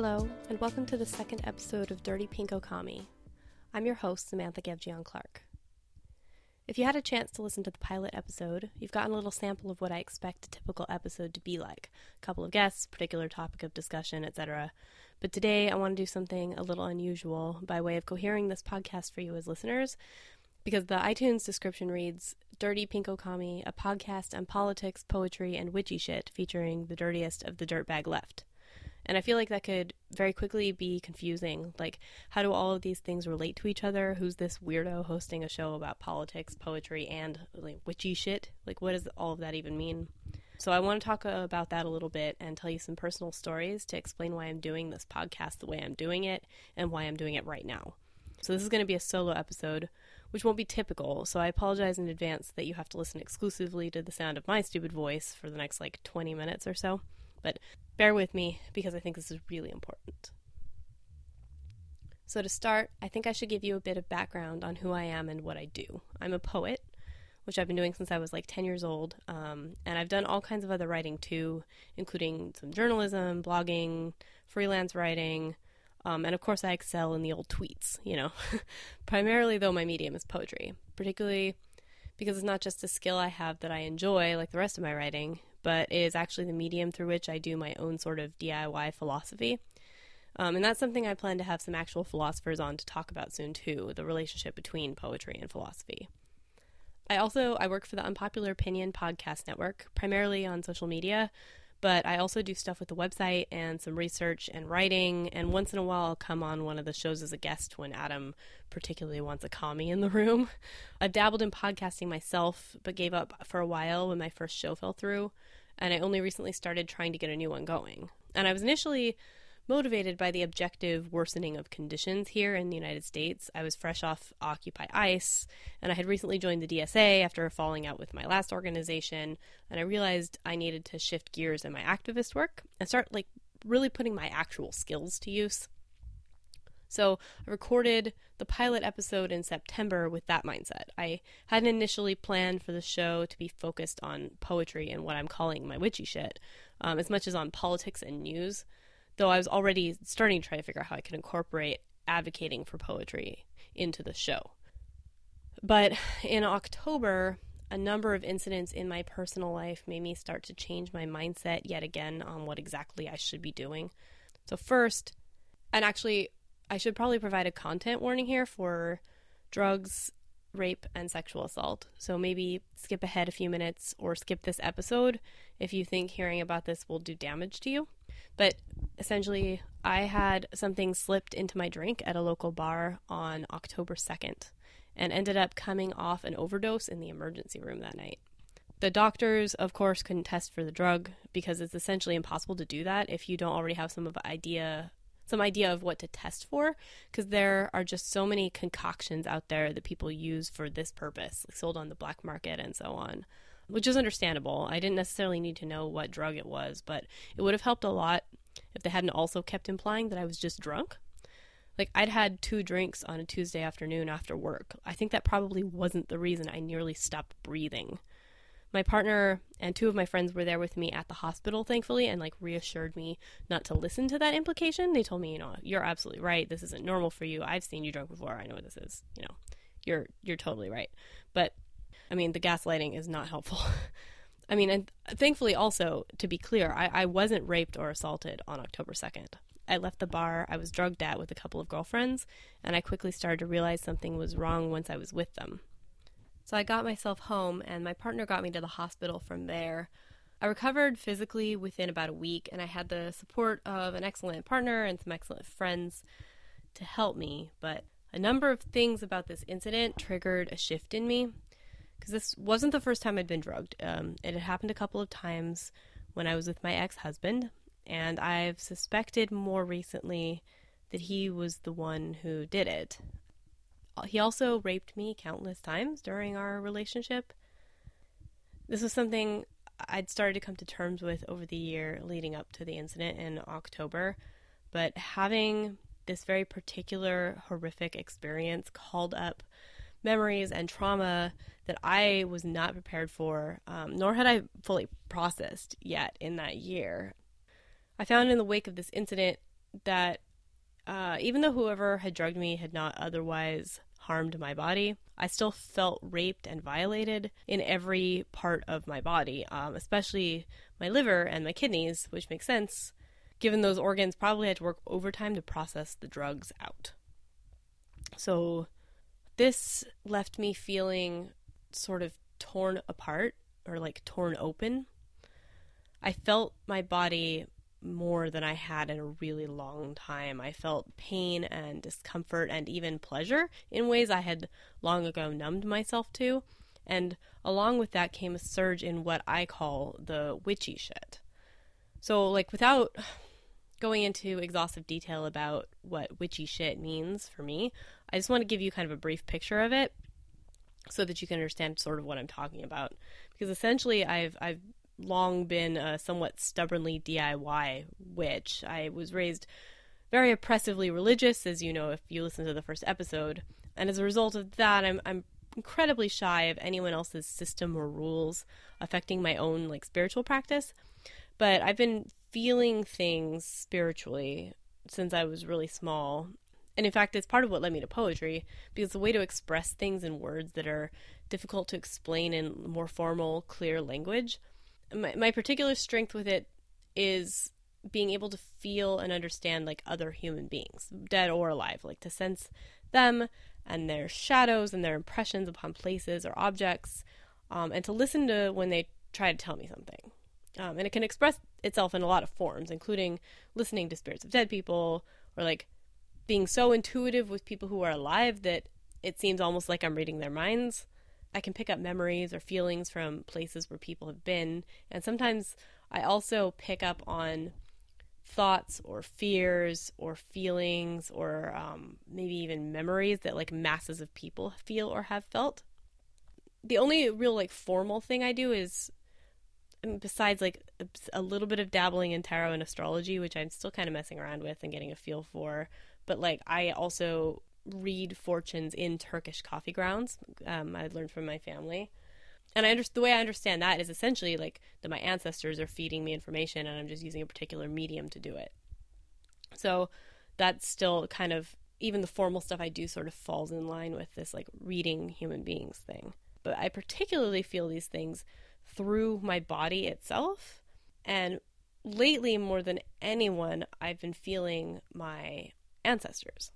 Hello, and welcome to the second episode of Dirty Pinko Commie. I'm your host, Samantha Gevjian Clark. If you had a chance to listen to the pilot episode, you've gotten a little sample of what I expect a typical episode to be like a couple of guests, particular topic of discussion, etc. But today I want to do something a little unusual by way of cohering this podcast for you as listeners, because the iTunes description reads Dirty Pinko Commie, a podcast on politics, poetry, and witchy shit featuring the dirtiest of the dirtbag left. And I feel like that could very quickly be confusing. Like, how do all of these things relate to each other? Who's this weirdo hosting a show about politics, poetry, and like witchy shit? Like, what does all of that even mean? So, I want to talk about that a little bit and tell you some personal stories to explain why I'm doing this podcast the way I'm doing it and why I'm doing it right now. So, this is going to be a solo episode, which won't be typical. So, I apologize in advance that you have to listen exclusively to the sound of my stupid voice for the next like 20 minutes or so. But bear with me because I think this is really important. So, to start, I think I should give you a bit of background on who I am and what I do. I'm a poet, which I've been doing since I was like 10 years old, um, and I've done all kinds of other writing too, including some journalism, blogging, freelance writing, um, and of course, I excel in the old tweets, you know. Primarily, though, my medium is poetry, particularly because it's not just a skill I have that I enjoy like the rest of my writing, but it is actually the medium through which I do my own sort of DIY philosophy. Um, and that's something I plan to have some actual philosophers on to talk about soon too, the relationship between poetry and philosophy. I also I work for the Unpopular Opinion podcast network, primarily on social media, but I also do stuff with the website and some research and writing. And once in a while, I'll come on one of the shows as a guest when Adam particularly wants a commie in the room. I've dabbled in podcasting myself, but gave up for a while when my first show fell through. And I only recently started trying to get a new one going. And I was initially motivated by the objective worsening of conditions here in the United States. I was fresh off Occupy ICE, and I had recently joined the DSA after falling out with my last organization, and I realized I needed to shift gears in my activist work and start like really putting my actual skills to use. So I recorded the pilot episode in September with that mindset. I hadn't initially planned for the show to be focused on poetry and what I'm calling my witchy shit, um, as much as on politics and news though I was already starting to try to figure out how I could incorporate advocating for poetry into the show. But in October, a number of incidents in my personal life made me start to change my mindset yet again on what exactly I should be doing. So, first, and actually, I should probably provide a content warning here for drugs, rape, and sexual assault. So, maybe skip ahead a few minutes or skip this episode if you think hearing about this will do damage to you. But essentially, I had something slipped into my drink at a local bar on October 2nd and ended up coming off an overdose in the emergency room that night. The doctors, of course, couldn't test for the drug because it's essentially impossible to do that if you don't already have some of idea some idea of what to test for because there are just so many concoctions out there that people use for this purpose, like sold on the black market and so on which is understandable. I didn't necessarily need to know what drug it was, but it would have helped a lot if they hadn't also kept implying that I was just drunk. Like, I'd had two drinks on a Tuesday afternoon after work. I think that probably wasn't the reason I nearly stopped breathing. My partner and two of my friends were there with me at the hospital, thankfully, and like reassured me not to listen to that implication. They told me, you know, you're absolutely right. This isn't normal for you. I've seen you drunk before. I know what this is. You know, you're you're totally right. But I mean, the gaslighting is not helpful. I mean, and thankfully, also, to be clear, I, I wasn't raped or assaulted on October 2nd. I left the bar I was drugged at with a couple of girlfriends, and I quickly started to realize something was wrong once I was with them. So I got myself home, and my partner got me to the hospital from there. I recovered physically within about a week, and I had the support of an excellent partner and some excellent friends to help me, but a number of things about this incident triggered a shift in me because this wasn't the first time I'd been drugged. Um, it had happened a couple of times when I was with my ex husband, and I've suspected more recently that he was the one who did it. He also raped me countless times during our relationship. This was something I'd started to come to terms with over the year leading up to the incident in October, but having this very particular horrific experience called up memories and trauma that I was not prepared for, um, nor had I fully processed yet in that year. I found in the wake of this incident that uh, even though whoever had drugged me had not otherwise harmed my body, I still felt raped and violated in every part of my body, um, especially my liver and my kidneys, which makes sense given those organs probably had to work overtime to process the drugs out. So this left me feeling sort of torn apart or like torn open. I felt my body more than I had in a really long time. I felt pain and discomfort and even pleasure in ways I had long ago numbed myself to. And along with that came a surge in what I call the witchy shit. So, like, without going into exhaustive detail about what witchy shit means for me, I just want to give you kind of a brief picture of it so that you can understand sort of what I'm talking about. Because essentially, I've I've long been a somewhat stubbornly DIY witch. I was raised very oppressively religious, as you know if you listen to the first episode, and as a result of that, I'm I'm incredibly shy of anyone else's system or rules affecting my own like spiritual practice. But I've been feeling things spiritually since I was really small. And in fact, it's part of what led me to poetry because the way to express things in words that are difficult to explain in more formal, clear language. My, my particular strength with it is being able to feel and understand like other human beings, dead or alive, like to sense them and their shadows and their impressions upon places or objects, um, and to listen to when they try to tell me something. Um, and it can express itself in a lot of forms, including listening to spirits of dead people or like being so intuitive with people who are alive that it seems almost like I'm reading their minds. I can pick up memories or feelings from places where people have been. And sometimes I also pick up on thoughts or fears or feelings or um, maybe even memories that like masses of people feel or have felt. The only real like formal thing I do is besides like a little bit of dabbling in tarot and astrology, which I'm still kind of messing around with and getting a feel for, but like I also read fortunes in Turkish coffee grounds. Um, I learned from my family. And I understand the way I understand that is essentially like that my ancestors are feeding me information and I'm just using a particular medium to do it. So that's still kind of even the formal stuff I do sort of falls in line with this like reading human beings thing. But I particularly feel these things through my body itself. And lately, more than anyone, I've been feeling my ancestors.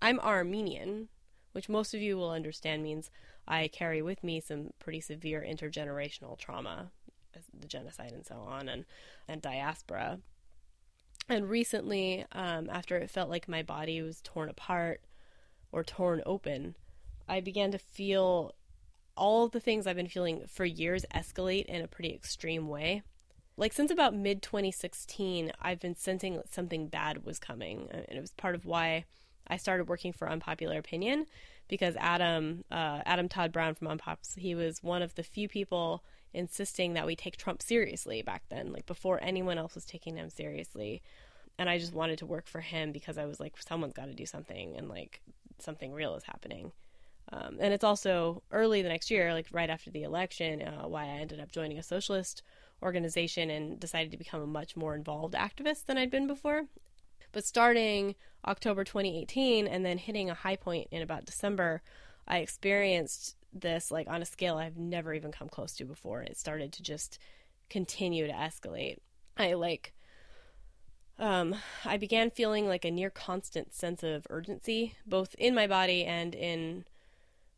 I'm Armenian, which most of you will understand means I carry with me some pretty severe intergenerational trauma, the genocide and so on, and, and diaspora. And recently, um, after it felt like my body was torn apart or torn open, I began to feel all the things I've been feeling for years escalate in a pretty extreme way. Like since about mid 2016, I've been sensing something bad was coming, and it was part of why I started working for Unpopular Opinion because Adam uh, Adam Todd Brown from Unpops he was one of the few people insisting that we take Trump seriously back then, like before anyone else was taking him seriously. And I just wanted to work for him because I was like, someone's got to do something, and like something real is happening. Um, and it's also early the next year, like right after the election, uh, why I ended up joining a socialist organization and decided to become a much more involved activist than I'd been before. But starting October 2018 and then hitting a high point in about December, I experienced this like on a scale I've never even come close to before. It started to just continue to escalate. I like um, I began feeling like a near constant sense of urgency, both in my body and in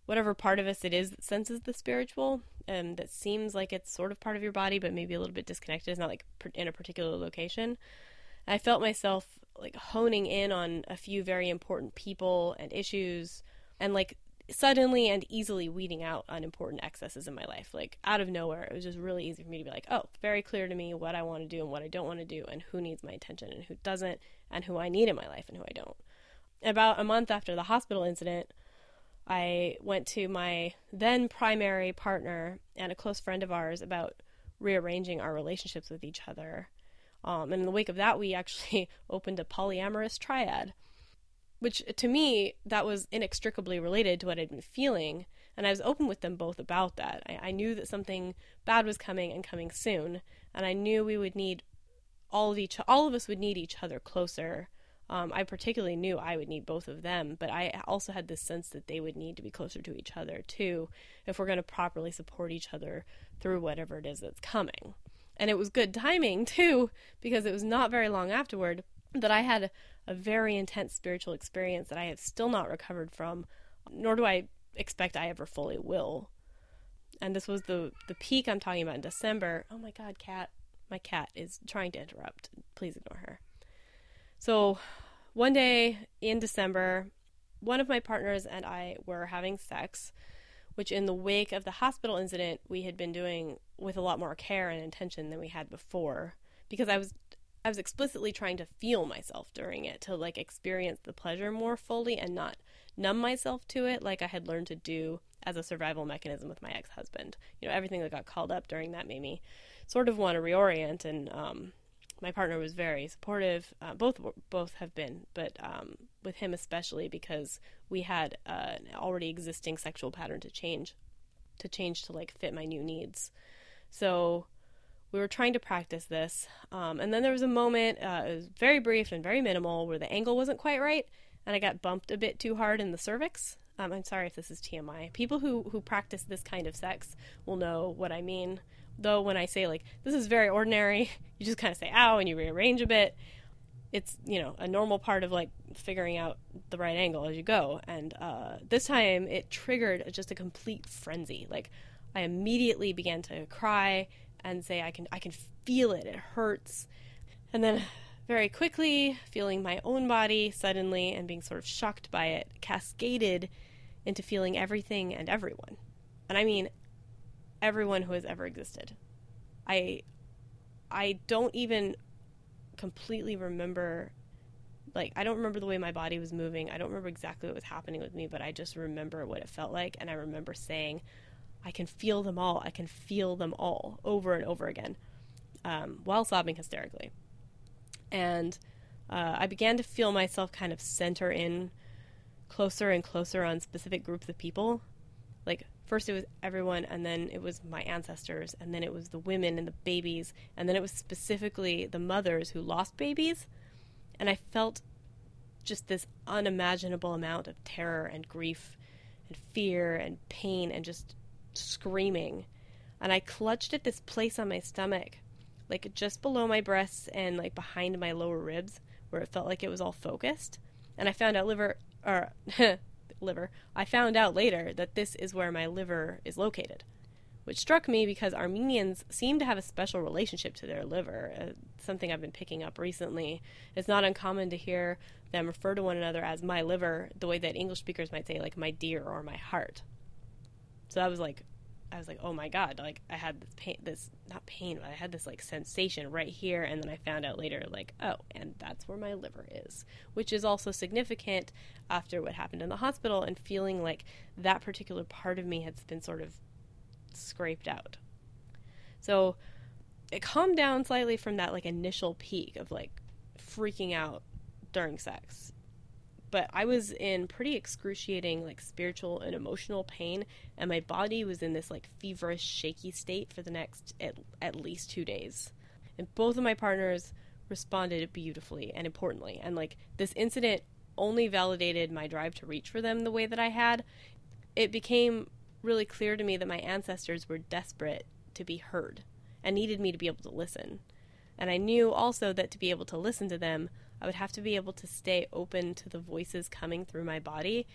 whatever part of us it is that senses the spiritual and that seems like it's sort of part of your body but maybe a little bit disconnected. It's not like in a particular location. I felt myself like honing in on a few very important people and issues and like suddenly and easily weeding out unimportant excesses in my life. Like out of nowhere it was just really easy for me to be like oh very clear to me what i want to do and what i don't want to do and who needs my attention and who doesn't and who i need in my life and who i don't. About a month after the hospital incident I went to my then primary partner and a close friend of ours about rearranging our relationships with each other. Um, and in the wake of that, we actually opened a polyamorous triad, which to me, that was inextricably related to what I'd been feeling. And I was open with them both about that. I, I knew that something bad was coming and coming soon. And I knew we would need all of each all of us would need each other closer. Um, I particularly knew I would need both of them, but I also had this sense that they would need to be closer to each other too if we're going to properly support each other through whatever it is that's coming. And it was good timing too, because it was not very long afterward that I had a very intense spiritual experience that I have still not recovered from, nor do I expect I ever fully will. And this was the the peak I'm talking about in December. Oh my god, cat. My cat is trying to interrupt. Please ignore her. So, one day in December, one of my partners and I were having sex, which in the wake of the hospital incident, we had been doing with a lot more care and intention than we had before because I was I was explicitly trying to feel myself during it to like experience the pleasure more fully and not numb myself to it like I had learned to do as a survival mechanism with my ex-husband. You know, everything that got called up during that made me sort of want to reorient and um, my partner was very supportive. Uh, both both have been, but um, with him especially because we had uh, an already existing sexual pattern to change, to change to like fit my new needs. So we were trying to practice this, um, and then there was a moment. Uh, it was very brief and very minimal where the angle wasn't quite right, and I got bumped a bit too hard in the cervix. Um, I'm sorry if this is TMI. People who who practice this kind of sex will know what I mean though when I say like this is very ordinary, you just kind of say ow and you rearrange a bit. It's you know a normal part of like figuring out the right angle as you go. And uh, this time it triggered just a complete frenzy. Like I immediately began to cry and say I can I can feel it. It hurts. And then very quickly, feeling my own body suddenly and being sort of shocked by it, cascaded into feeling everything and everyone. And I mean everyone who has ever existed. I I don't even completely remember like I don't remember the way my body was moving. I don't remember exactly what was happening with me, but I just remember what it felt like and I remember saying I can feel them all. I can feel them all over and over again um, while sobbing hysterically. And uh, I began to feel myself kind of center in closer and closer on specific groups of people. Like first it was everyone and then it was my ancestors and then it was the women and the babies and then it was specifically the mothers who lost babies. And i felt just this unimaginable amount of terror and grief and fear and pain and just screaming. And i clutched at this place on my stomach like just below my breasts and like behind my lower ribs where it felt like it was all focused. And i found out liver or liver, I found out later that this is where my liver is located, which struck me because Armenians seem to have a special relationship to their liver, uh, something I've been picking up recently. It's not uncommon to hear them refer to one another as my liver, the way that English speakers might say, like, my dear or my heart. So that was like I was like, oh my god, like I had this pain, this not pain, but I had this like sensation right here, and then I found out later, like, oh, and that's where my liver is, which is also significant after what happened in the hospital and feeling like that particular part of me has been sort of scraped out. So it calmed down slightly from that like initial peak of like freaking out during sex but I was in pretty excruciating like spiritual and emotional pain and my body was in this like feverish shaky state for the next at, at least 2 days. And both of my partners responded beautifully and importantly and like this incident only validated my drive to reach for them the way that I had. It became really clear to me that my ancestors were desperate to be heard and needed me to be able to listen. And I knew also that to be able to listen to them I would have to be able to stay open to the voices coming through my body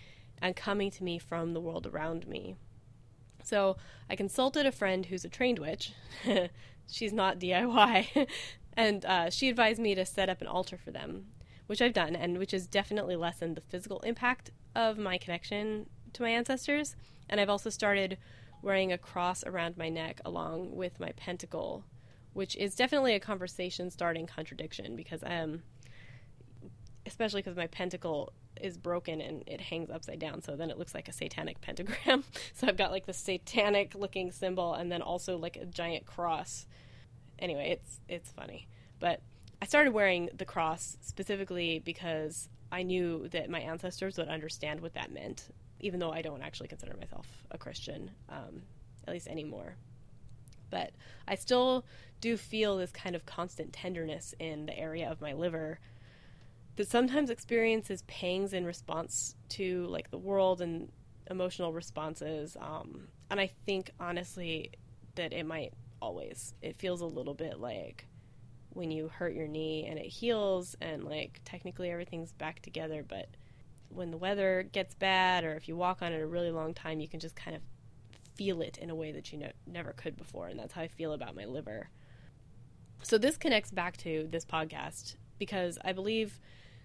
and coming to me from the world around me. So I consulted a friend who's a trained witch. She's not DIY. and uh, she advised me to set up an altar for them, which I've done, and which has definitely lessened the physical impact of my connection to my ancestors. And I've also started wearing a cross around my neck along with my pentacle, which is definitely a conversation starting contradiction because um, especially because my pentacle is broken and it hangs upside down so then it looks like a satanic pentagram. So i've got like the satanic looking symbol and then also like a giant cross. Anyway it's it's funny. But i started wearing the cross specifically because i knew that my ancestors would understand what that meant even though i don't actually consider myself a christian um, at least anymore. But I still do feel this kind of constant tenderness in the area of my liver that sometimes experiences pangs in response to like the world and emotional responses. Um, and I think honestly that it might always. It feels a little bit like when you hurt your knee and it heals and like technically everything's back together, but when the weather gets bad or if you walk on it a really long time, you can just kind of feel it in a way that you never could before. And that's how I feel about my liver. So this connects back to this podcast because I believe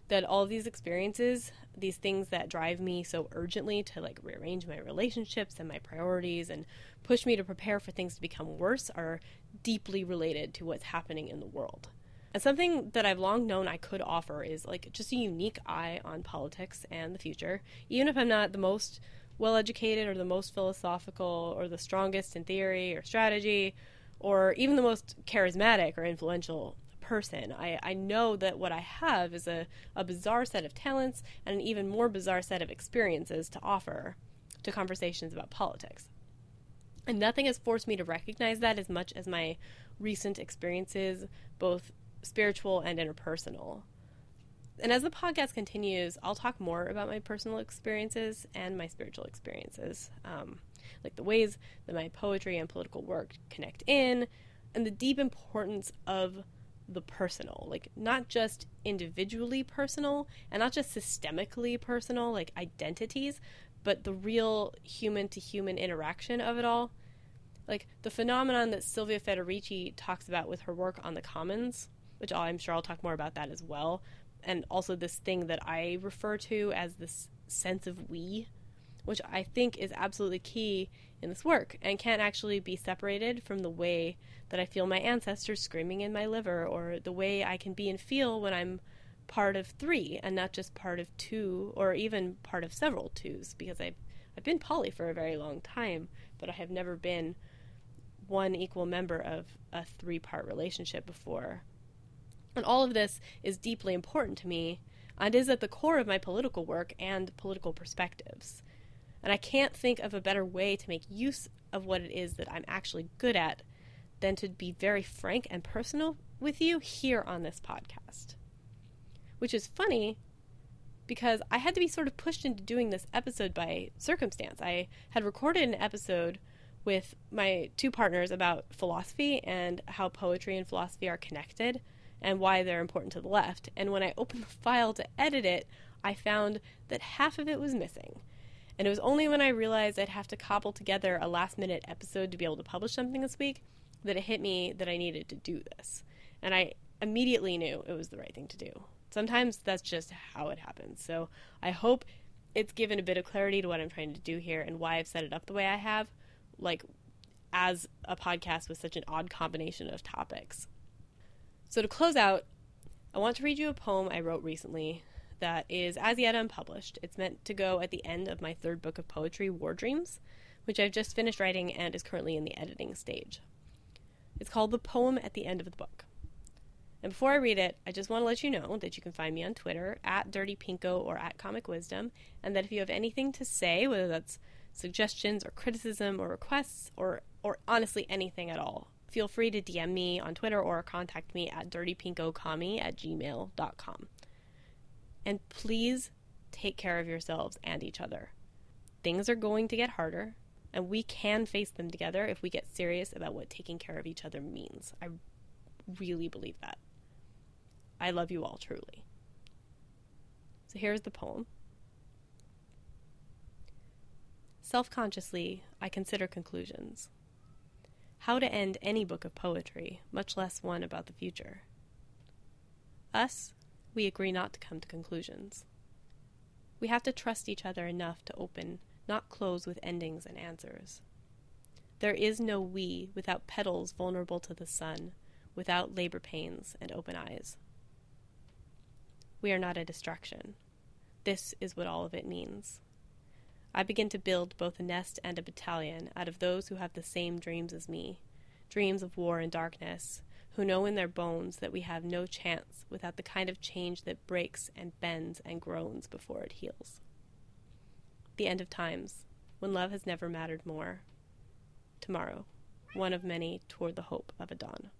that all these experiences, these things that drive me so urgently to like rearrange my relationships and my priorities and push me to prepare for things to become worse are deeply related to what's happening in the world. And something that I've long known I could offer is like just a unique eye on politics and the future, even if I'm not the most well educated or the most philosophical or the strongest in theory or strategy or even the most charismatic or influential person. I, I know that what I have is a, a bizarre set of talents and an even more bizarre set of experiences to offer to conversations about politics. And nothing has forced me to recognize that as much as my recent experiences, both spiritual and interpersonal. And as the podcast continues, I'll talk more about my personal experiences and my spiritual experiences, um, like the ways that my poetry and political work connect in, and the deep importance of the personal, like not just individually personal and not just systemically personal, like identities, but the real human to human interaction of it all. Like the phenomenon that Silvia Federici talks about with her work on the commons, which I'm sure I'll talk more about that as well, and also this thing that I refer to as this sense of we, which I think is absolutely key in this work and can't actually be separated from the way that I feel my ancestors screaming in my liver or the way I can be and feel when I'm part of three and not just part of two or even part of several twos because I've, I've been poly for a very long time, but I have never been one equal member of a three part relationship before. And all of this is deeply important to me and is at the core of my political work and political perspectives. And I can't think of a better way to make use of what it is that I'm actually good at than to be very frank and personal with you here on this podcast. Which is funny because I had to be sort of pushed into doing this episode by circumstance. I had recorded an episode with my two partners about philosophy and how poetry and philosophy are connected and why they're important to the left. And when I opened the file to edit it, I found that half of it was missing. And it was only when I realized I'd have to cobble together a last minute episode to be able to publish something this week that it hit me that I needed to do this. And I immediately knew it was the right thing to do. Sometimes that's just how it happens. So I hope it's given a bit of clarity to what I'm trying to do here and why I've set it up the way I have, like as a podcast with such an odd combination of topics. So to close out, I want to read you a poem I wrote recently that is as yet unpublished. It's meant to go at the end of my third book of poetry, War Dreams, which I've just finished writing and is currently in the editing stage. It's called The Poem at the End of the Book. And before I read it, I just want to let you know that you can find me on Twitter at Dirty Pinko or at Comic Wisdom, and that if you have anything to say, whether that's suggestions or criticism or requests or or honestly anything at all, feel free to DM me on Twitter or contact me at dirtypinkocommie at gmail.com. And please take care of yourselves and each other. Things are going to get harder, and we can face them together if we get serious about what taking care of each other means. I really believe that. I love you all truly. So here's the poem. Self consciously, I consider conclusions. How to end any book of poetry, much less one about the future. Us, we agree not to come to conclusions. We have to trust each other enough to open, not close with endings and answers. There is no we without petals vulnerable to the sun, without labor pains and open eyes. We are not a distraction. This is what all of it means. I begin to build both a nest and a battalion out of those who have the same dreams as me dreams of war and darkness, who know in their bones that we have no chance without the kind of change that breaks and bends and groans before it heals. The end of times, when love has never mattered more. Tomorrow, one of many toward the hope of a dawn.